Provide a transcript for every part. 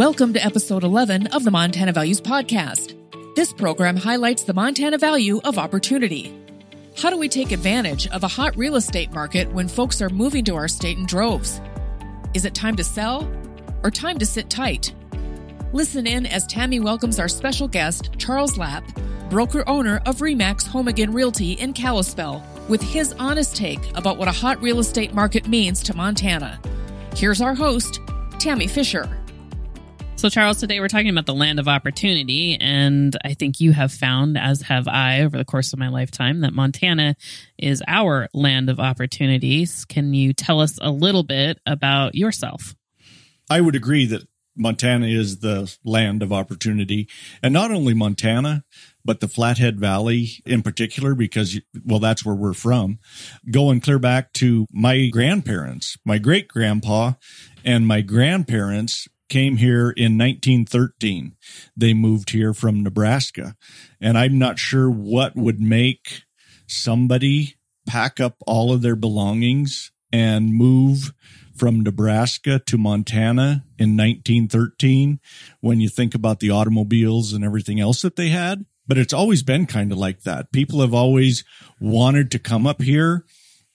Welcome to episode 11 of the Montana Values Podcast. This program highlights the Montana value of opportunity. How do we take advantage of a hot real estate market when folks are moving to our state in droves? Is it time to sell or time to sit tight? Listen in as Tammy welcomes our special guest, Charles Lapp, broker owner of Remax Home Again Realty in Kalispell, with his honest take about what a hot real estate market means to Montana. Here's our host, Tammy Fisher. So, Charles, today we're talking about the land of opportunity. And I think you have found, as have I over the course of my lifetime, that Montana is our land of opportunities. Can you tell us a little bit about yourself? I would agree that Montana is the land of opportunity. And not only Montana, but the Flathead Valley in particular, because, well, that's where we're from. Going clear back to my grandparents, my great grandpa and my grandparents came here in 1913. They moved here from Nebraska. And I'm not sure what would make somebody pack up all of their belongings and move from Nebraska to Montana in 1913 when you think about the automobiles and everything else that they had. But it's always been kind of like that. People have always wanted to come up here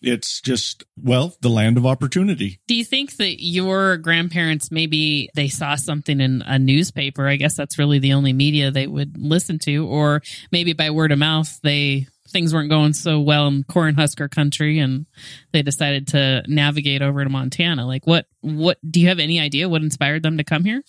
it's just well the land of opportunity. Do you think that your grandparents maybe they saw something in a newspaper? I guess that's really the only media they would listen to or maybe by word of mouth they things weren't going so well in cornhusker country and they decided to navigate over to montana like what what do you have any idea what inspired them to come here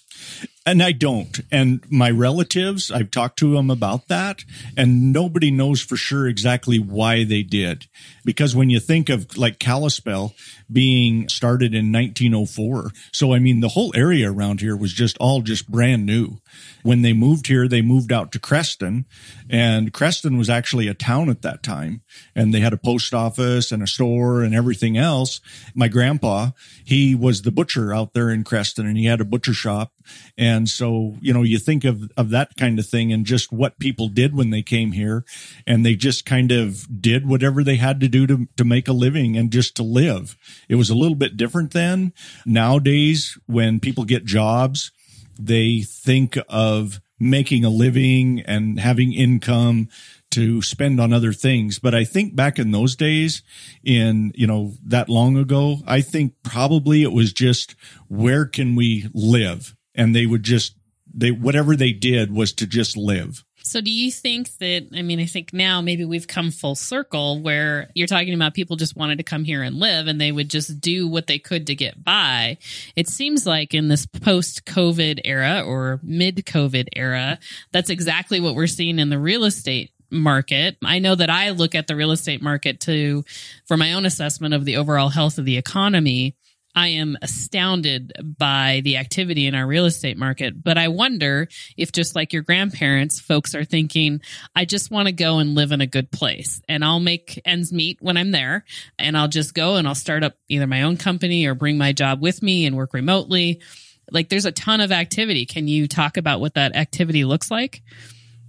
and I don't. And my relatives, I've talked to them about that, and nobody knows for sure exactly why they did. Because when you think of like Kalispell being started in 1904, so I mean, the whole area around here was just all just brand new. When they moved here, they moved out to Creston, and Creston was actually a town at that time, and they had a post office and a store and everything else. My grandpa, he was the butcher out there in Creston, and he had a butcher shop. And so, you know, you think of, of that kind of thing and just what people did when they came here and they just kind of did whatever they had to do to, to make a living and just to live. It was a little bit different then. Nowadays, when people get jobs, they think of making a living and having income to spend on other things. But I think back in those days, in, you know, that long ago, I think probably it was just where can we live? And they would just, they, whatever they did was to just live. So, do you think that? I mean, I think now maybe we've come full circle where you're talking about people just wanted to come here and live and they would just do what they could to get by. It seems like in this post COVID era or mid COVID era, that's exactly what we're seeing in the real estate market. I know that I look at the real estate market to, for my own assessment of the overall health of the economy. I am astounded by the activity in our real estate market, but I wonder if just like your grandparents, folks are thinking, I just want to go and live in a good place and I'll make ends meet when I'm there and I'll just go and I'll start up either my own company or bring my job with me and work remotely. Like there's a ton of activity. Can you talk about what that activity looks like?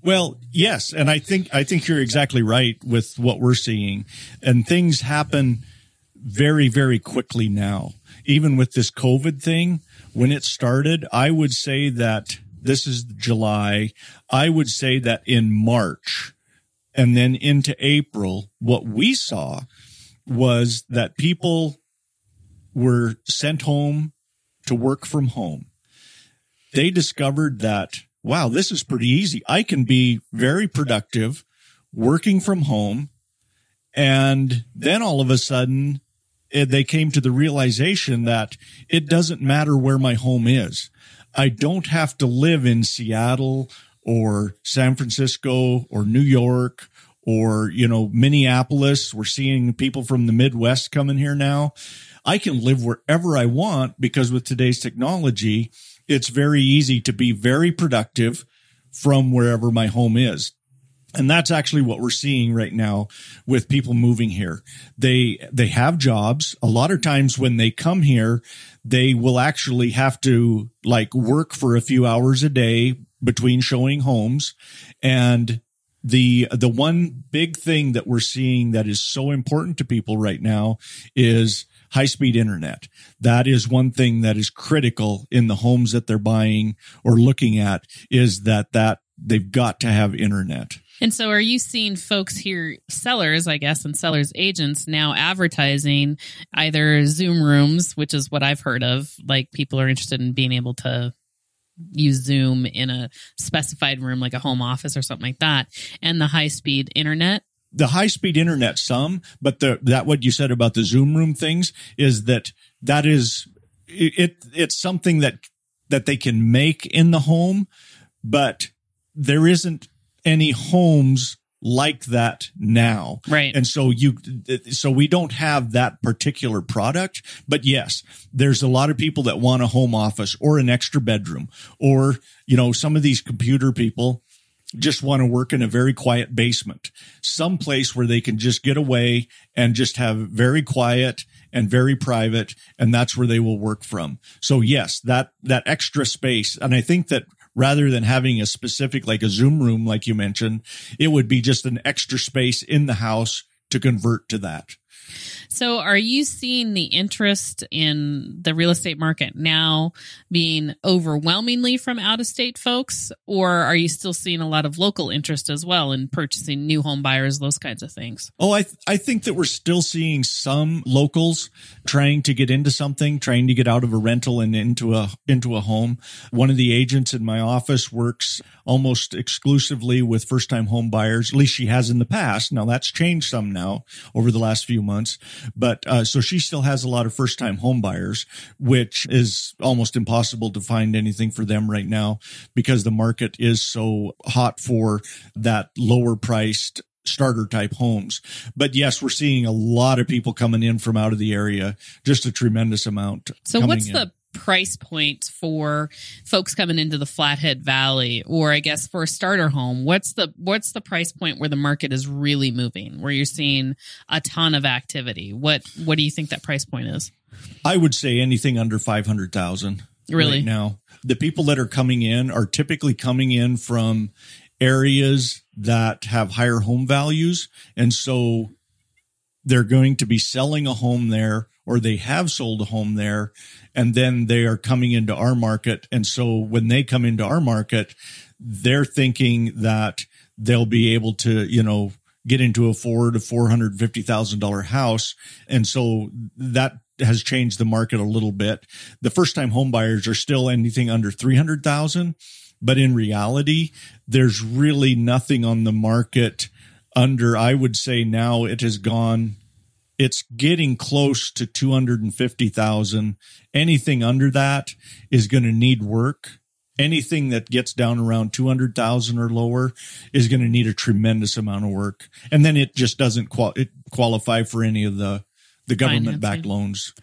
Well, yes, and I think I think you're exactly right with what we're seeing, and things happen very very quickly now. Even with this COVID thing, when it started, I would say that this is July. I would say that in March and then into April, what we saw was that people were sent home to work from home. They discovered that wow, this is pretty easy. I can be very productive working from home. And then all of a sudden, it, they came to the realization that it doesn't matter where my home is. I don't have to live in Seattle or San Francisco or New York or, you know, Minneapolis. We're seeing people from the Midwest coming here now. I can live wherever I want because with today's technology, it's very easy to be very productive from wherever my home is. And that's actually what we're seeing right now with people moving here. They, they have jobs. A lot of times when they come here, they will actually have to like work for a few hours a day between showing homes. And the, the one big thing that we're seeing that is so important to people right now is high speed internet. That is one thing that is critical in the homes that they're buying or looking at is that that they've got to have internet. And so are you seeing folks here, sellers, I guess, and sellers agents now advertising either Zoom rooms, which is what I've heard of, like people are interested in being able to use Zoom in a specified room, like a home office or something like that, and the high speed internet. The high speed internet, some, but the, that what you said about the Zoom room things is that that is, it, it's something that, that they can make in the home, but there isn't any homes like that now. Right. And so you, so we don't have that particular product, but yes, there's a lot of people that want a home office or an extra bedroom or, you know, some of these computer people just want to work in a very quiet basement, some place where they can just get away and just have very quiet and very private. And that's where they will work from. So yes, that, that extra space. And I think that rather than having a specific, like a Zoom room, like you mentioned, it would be just an extra space in the house to convert to that. So, are you seeing the interest in the real estate market now being overwhelmingly from out of state folks, or are you still seeing a lot of local interest as well in purchasing new home buyers, those kinds of things? Oh, I th- I think that we're still seeing some locals trying to get into something, trying to get out of a rental and into a into a home. One of the agents in my office works almost exclusively with first time home buyers. At least she has in the past. Now that's changed some now over the last few months. But uh, so she still has a lot of first time home buyers, which is almost impossible to find anything for them right now because the market is so hot for that lower priced starter type homes. But yes, we're seeing a lot of people coming in from out of the area, just a tremendous amount. So what's in. the price point for folks coming into the Flathead Valley or I guess for a starter home? What's the what's the price point where the market is really moving, where you're seeing a ton of activity? What what do you think that price point is? I would say anything under 500,000 really right now. The people that are coming in are typically coming in from areas that have higher home values and so they're going to be selling a home there or they have sold a home there and then they are coming into our market. And so when they come into our market, they're thinking that they'll be able to, you know, get into a four to four hundred fifty thousand dollar house, and so that has changed the market a little bit. The first time home buyers are still anything under three hundred thousand, but in reality, there's really nothing on the market under. I would say now it has gone it's getting close to 250,000. Anything under that is going to need work. Anything that gets down around 200,000 or lower is going to need a tremendous amount of work. And then it just doesn't qual- qualify for any of the, the government backed loans.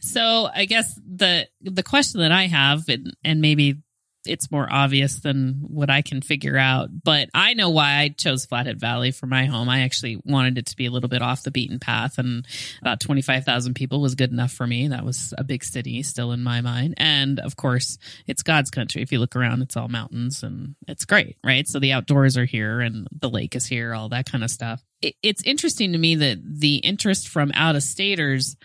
So I guess the, the question that I have, and, and maybe it's more obvious than what I can figure out. But I know why I chose Flathead Valley for my home. I actually wanted it to be a little bit off the beaten path, and about 25,000 people was good enough for me. That was a big city still in my mind. And of course, it's God's country. If you look around, it's all mountains and it's great, right? So the outdoors are here and the lake is here, all that kind of stuff. it's interesting to me that the interest from out of staters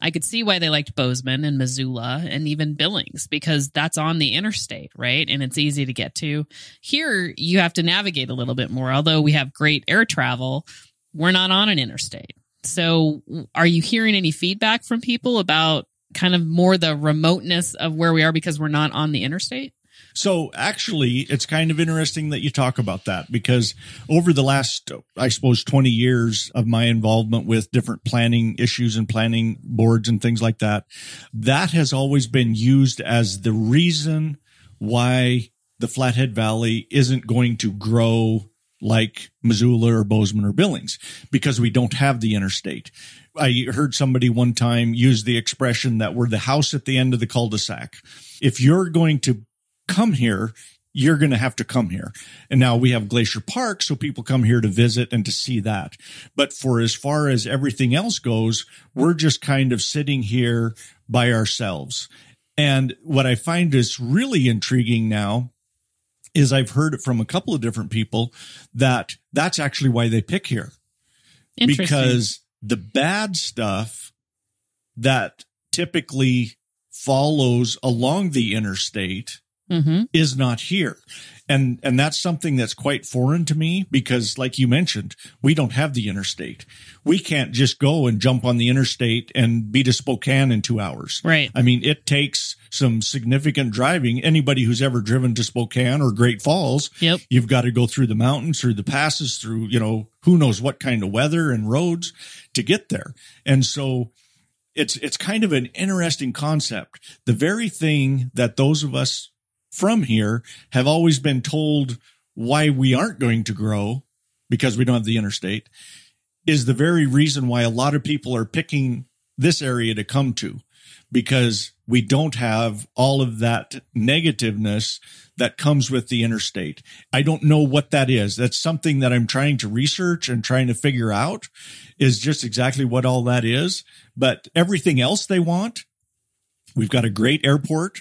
I could see why they liked Bozeman and Missoula and even Billings because that's on the interstate, right? And it's easy to get to. Here, you have to navigate a little bit more. Although we have great air travel, we're not on an interstate. So, are you hearing any feedback from people about kind of more the remoteness of where we are because we're not on the interstate? So actually, it's kind of interesting that you talk about that because over the last, I suppose, 20 years of my involvement with different planning issues and planning boards and things like that, that has always been used as the reason why the Flathead Valley isn't going to grow like Missoula or Bozeman or Billings because we don't have the interstate. I heard somebody one time use the expression that we're the house at the end of the cul-de-sac. If you're going to come here, you're going to have to come here. And now we have Glacier Park, so people come here to visit and to see that. But for as far as everything else goes, we're just kind of sitting here by ourselves. And what I find is really intriguing now is I've heard it from a couple of different people that that's actually why they pick here. Because the bad stuff that typically follows along the interstate Mm-hmm. is not here. And, and that's something that's quite foreign to me because like you mentioned, we don't have the interstate. We can't just go and jump on the interstate and be to Spokane in two hours. Right. I mean, it takes some significant driving. Anybody who's ever driven to Spokane or Great Falls, Yep. you've got to go through the mountains, through the passes, through, you know, who knows what kind of weather and roads to get there. And so it's, it's kind of an interesting concept. The very thing that those of us from here have always been told why we aren't going to grow because we don't have the interstate is the very reason why a lot of people are picking this area to come to because we don't have all of that negativeness that comes with the interstate. I don't know what that is. That's something that I'm trying to research and trying to figure out is just exactly what all that is. But everything else they want, we've got a great airport.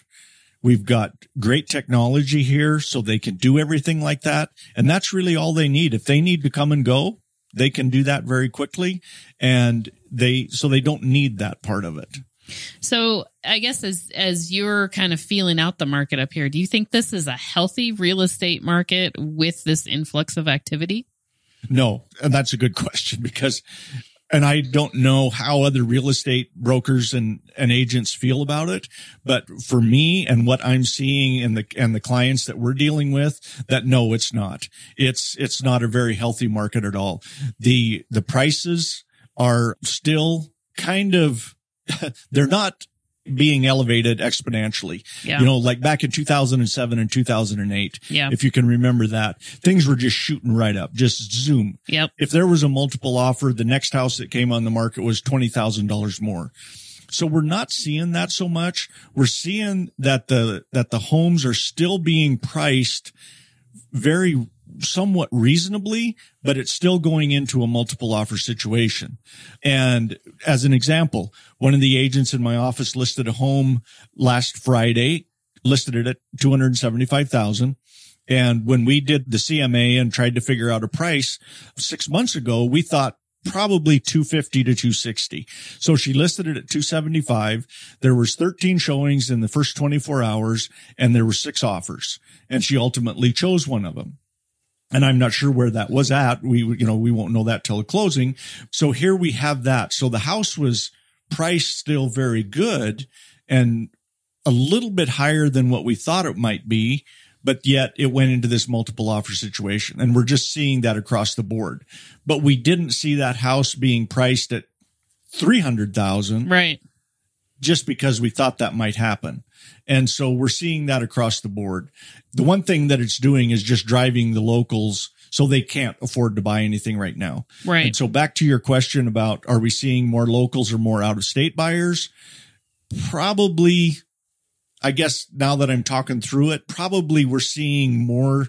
We've got great technology here so they can do everything like that. And that's really all they need. If they need to come and go, they can do that very quickly. And they, so they don't need that part of it. So I guess as as you're kind of feeling out the market up here, do you think this is a healthy real estate market with this influx of activity? No, and that's a good question because, and I don't know how other real estate brokers and, and agents feel about it, but for me and what I'm seeing and the, and the clients that we're dealing with, that no, it's not. It's, it's not a very healthy market at all. The, the prices are still kind of, they're not being elevated exponentially. Yeah. You know, like back in 2007 and 2008. Yeah. If you can remember that, things were just shooting right up, just zoom. Yep. If there was a multiple offer, the next house that came on the market was $20,000 more. So we're not seeing that so much. We're seeing that the, that the homes are still being priced very somewhat reasonably, but it's still going into a multiple offer situation. And as an example, one of the agents in my office listed a home last Friday, listed it at 275,000. And when we did the CMA and tried to figure out a price six months ago, we thought probably 250 to 260. So she listed it at 275. There was 13 showings in the first 24 hours and there were six offers and she ultimately chose one of them. And I'm not sure where that was at. We, you know, we won't know that till the closing. So here we have that. So the house was priced still very good and a little bit higher than what we thought it might be, but yet it went into this multiple offer situation. And we're just seeing that across the board. But we didn't see that house being priced at 300,000 Right. Just because we thought that might happen. And so we're seeing that across the board. The one thing that it's doing is just driving the locals so they can't afford to buy anything right now. Right. And so back to your question about are we seeing more locals or more out of state buyers? Probably, I guess now that I'm talking through it, probably we're seeing more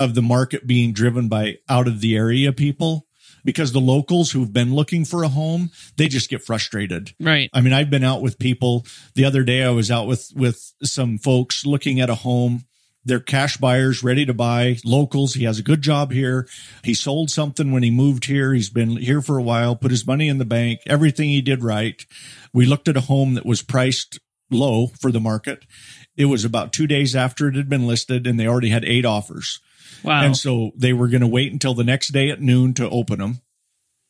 of the market being driven by out of the area people because the locals who've been looking for a home, they just get frustrated. Right. I mean, I've been out with people the other day. I was out with, with some folks looking at a home. They're cash buyers ready to buy locals. He has a good job here. He sold something when he moved here. He's been here for a while, put his money in the bank, everything he did right. We looked at a home that was priced low for the market. It was about two days after it had been listed and they already had eight offers. Wow. And so they were going to wait until the next day at noon to open them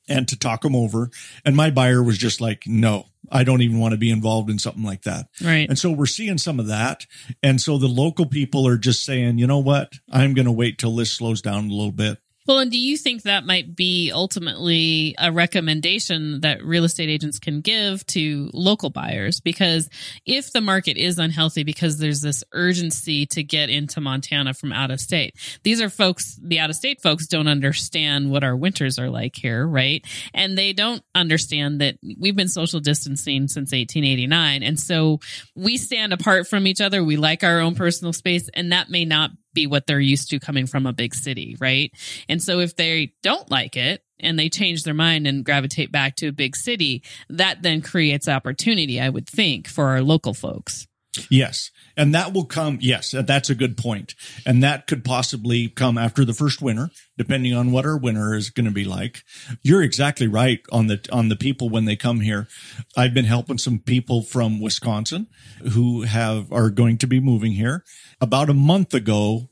and to talk them over. And my buyer was just like, no, I don't even want to be involved in something like that. right. And so we're seeing some of that. And so the local people are just saying, you know what? I'm going to wait till this slows down a little bit. Well, and do you think that might be ultimately a recommendation that real estate agents can give to local buyers? Because if the market is unhealthy because there's this urgency to get into Montana from out of state, these are folks, the out of state folks don't understand what our winters are like here, right? And they don't understand that we've been social distancing since 1889. And so we stand apart from each other. We like our own personal space, and that may not be what they're used to coming from a big city, right? And so if they don't like it and they change their mind and gravitate back to a big city, that then creates opportunity, I would think, for our local folks. Yes. And that will come. Yes, that's a good point. And that could possibly come after the first winter, depending on what our winter is going to be like. You're exactly right on the, on the people when they come here. I've been helping some people from Wisconsin who have, are going to be moving here. About a month ago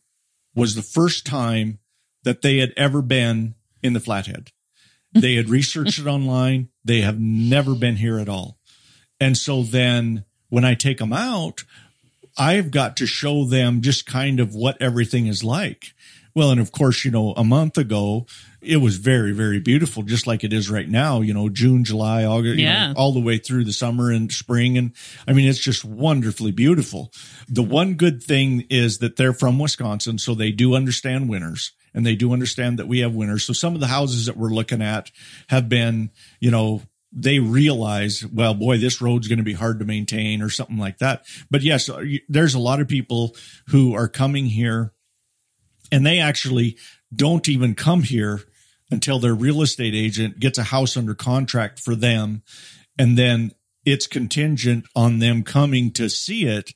was the first time that they had ever been in the Flathead. They had researched it online. They have never been here at all. And so then when I take them out, I've got to show them just kind of what everything is like. Well, and of course, you know, a month ago, it was very, very beautiful, just like it is right now, you know, June, July, August, Yeah. you know, all the way through the summer and spring. And I mean, it's just wonderfully beautiful. The one good thing is that they're from Wisconsin, so they do understand winters and they do understand that we have winters. So some of the houses that we're looking at have been, you know, they realize, well, boy, this road's going to be hard to maintain or something like that. But yes, uh, there's a lot of people who are coming here and they actually don't even come here until their real estate agent gets a house under contract for them. And then it's contingent on them coming to see it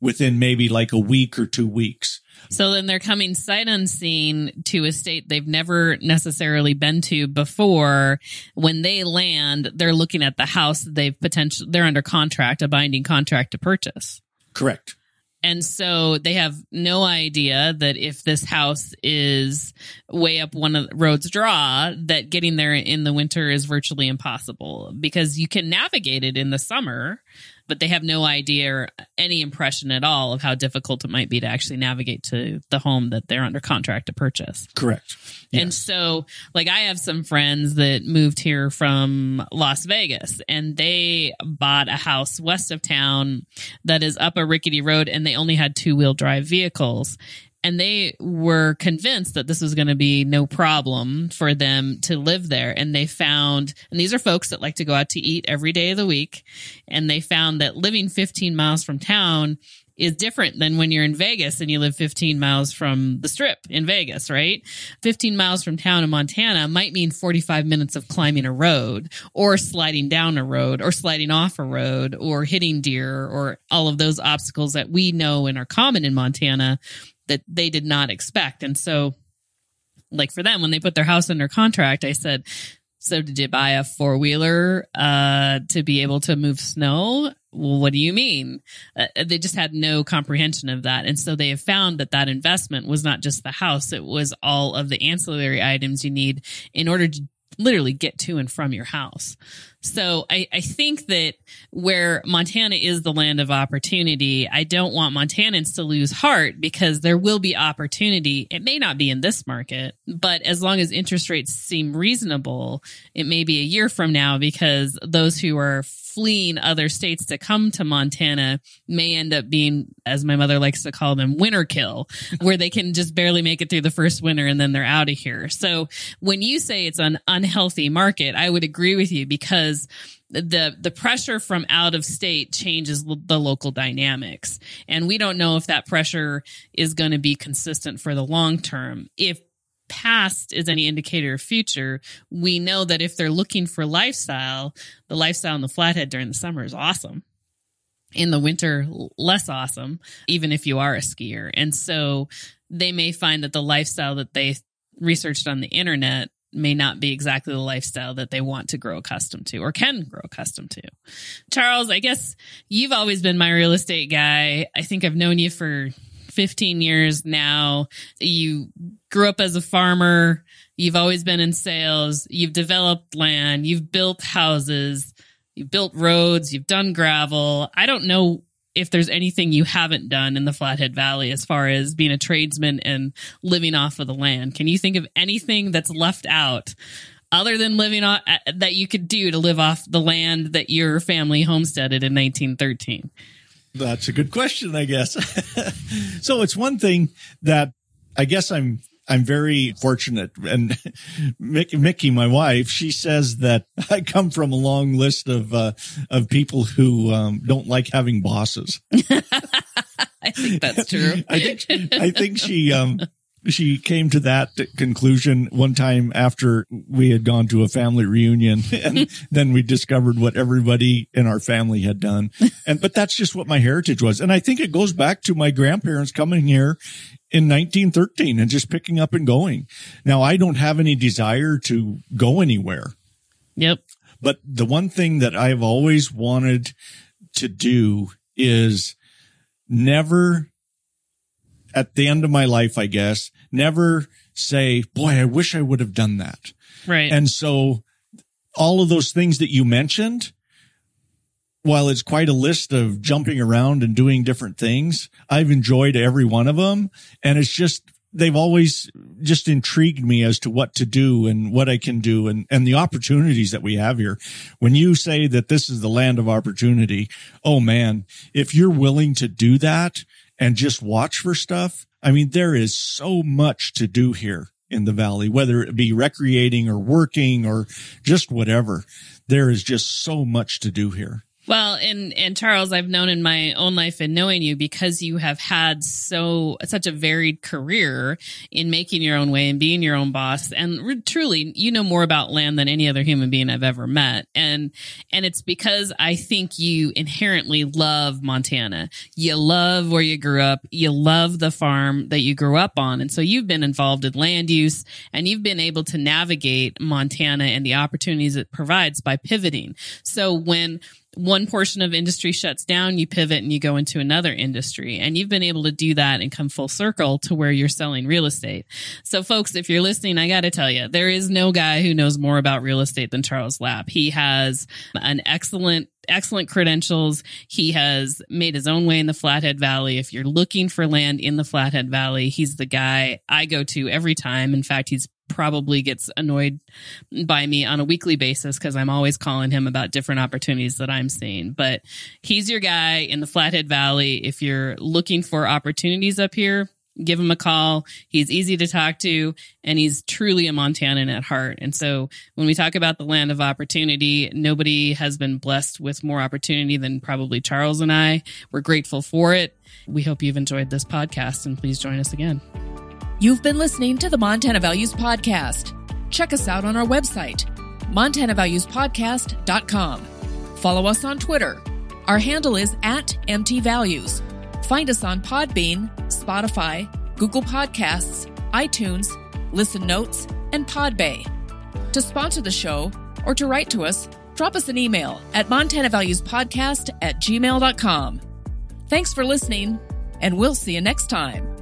within maybe like a week or two weeks. So then they're coming sight unseen to a state they've never necessarily been to before. When they land, they're looking at the house they've potentially, they're under contract, a binding contract to purchase. Correct. And so they have no idea that if this house is way up one of the roads draw, that getting there in the winter is virtually impossible because you can navigate it in the summer, but they have no idea or any impression at all of how difficult it might be to actually navigate to the home that they're under contract to purchase. Correct. And so, like, I have some friends that moved here from Las Vegas and they bought a house west of town that is up a rickety road and they only had two wheel drive vehicles. And they were convinced that this was going to be no problem for them to live there. And they found, and these are folks that like to go out to eat every day of the week. And they found that living 15 miles from town is different than when you're in Vegas and you live 15 miles from the strip in Vegas, right? 15 miles from town in Montana might mean 45 minutes of climbing a road or sliding down a road or sliding off a road or hitting deer or all of those obstacles that we know and are common in Montana that they did not expect. And so, like for them, when they put their house under contract, I said, so did you buy a four wheeler uh, to be able to move snow? Well, what do you mean? Uh, they just had no comprehension of that. And so they have found that that investment was not just the house, it was all of the ancillary items you need in order to literally get to and from your house. So I, I think that where Montana is the land of opportunity, I don't want Montanans to lose heart because there will be opportunity. It may not be in this market, but as long as interest rates seem reasonable, it may be a year from now because those who are fleeing other states to come to Montana may end up being, as my mother likes to call them, winter kill, where they can just barely make it through the first winter and then they're out of here. So when you say it's an unhealthy market, I would agree with you because the the pressure from out of state changes the local dynamics. And we don't know if that pressure is going to be consistent for the long term. If past is any indicator of future we know that if they're looking for lifestyle the lifestyle in the flathead during the summer is awesome. In the winter less awesome even if you are a skier. And so they may find that the lifestyle that they researched on the internet may not be exactly the lifestyle that they want to grow accustomed to or can grow accustomed to. Charles, I guess you've always been my real estate guy. I think I've known you for 15 years now. You grew up as a farmer. You've always been in sales. You've developed land. You've built houses. You've built roads. You've done gravel. I don't know if there's anything you haven't done in the Flathead Valley as far as being a tradesman and living off of the land. Can you think of anything that's left out other than living on uh, that you could do to live off the land that your family homesteaded in 1913? That's a good question, I guess. so it's one thing that I guess I'm I'm very fortunate. And Mickey, my wife, she says that I come from a long list of uh, of people who um, don't like having bosses. I think that's true. I think I think she um, she came to that conclusion one time after we had gone to a family reunion and then we discovered what everybody in our family had done. And, but that's just what my heritage was. And I think it goes back to my grandparents coming here in 1913 and just picking up and going. Now I don't have any desire to go anywhere. Yep. But the one thing that I've always wanted to do is never at the end of my life, I guess, never say, boy, I wish I would have done that. Right. And so all of those things that you mentioned, while it's quite a list of jumping around and doing different things, I've enjoyed every one of them. And it's just, they've always just intrigued me as to what to do and what I can do and, and the opportunities that we have here. When you say that this is the land of opportunity, oh man, if you're willing to do that and just watch for stuff, I mean, there is so much to do here in the valley, whether it be recreating or working or just whatever. There is just so much to do here. Well, and and Charles, I've known in my own life and knowing you because you have had so such a varied career in making your own way and being your own boss, and re- truly, you know more about land than any other human being I've ever met, and and it's because I think you inherently love Montana. You love where you grew up. You love the farm that you grew up on, and so you've been involved in land use, and you've been able to navigate Montana and the opportunities it provides by pivoting. So when one portion of industry shuts down, you pivot and you go into another industry. And you've been able to do that and come full circle to where you're selling real estate. So folks, if you're listening, I got to tell you, there is no guy who knows more about real estate than Charles Lapp. He has an excellent excellent credentials. He has made his own way in the Flathead Valley. If you're looking for land in the Flathead Valley, he's the guy I go to every time. In fact, he's probably gets annoyed by me on a weekly basis because I'm always calling him about different opportunities that I'm seeing. But he's your guy in the Flathead Valley. If you're looking for opportunities up here, give him a call. He's easy to talk to and he's truly a Montanan at heart. And so when we talk about the land of opportunity, nobody has been blessed with more opportunity than probably Charles and I. We're grateful for it. We hope you've enjoyed this podcast and please join us again. You've been listening to the Montana Values Podcast. Check us out on our website, montanavaluespodcast.com. Follow us on Twitter. Our handle is at MTValues. Find us on Podbean, Spotify, Google Podcasts, iTunes, Listen Notes, and Podbay. To sponsor the show or to write to us, drop us an email at montanavaluespodcast at gmail.com. Thanks for listening, and we'll see you next time.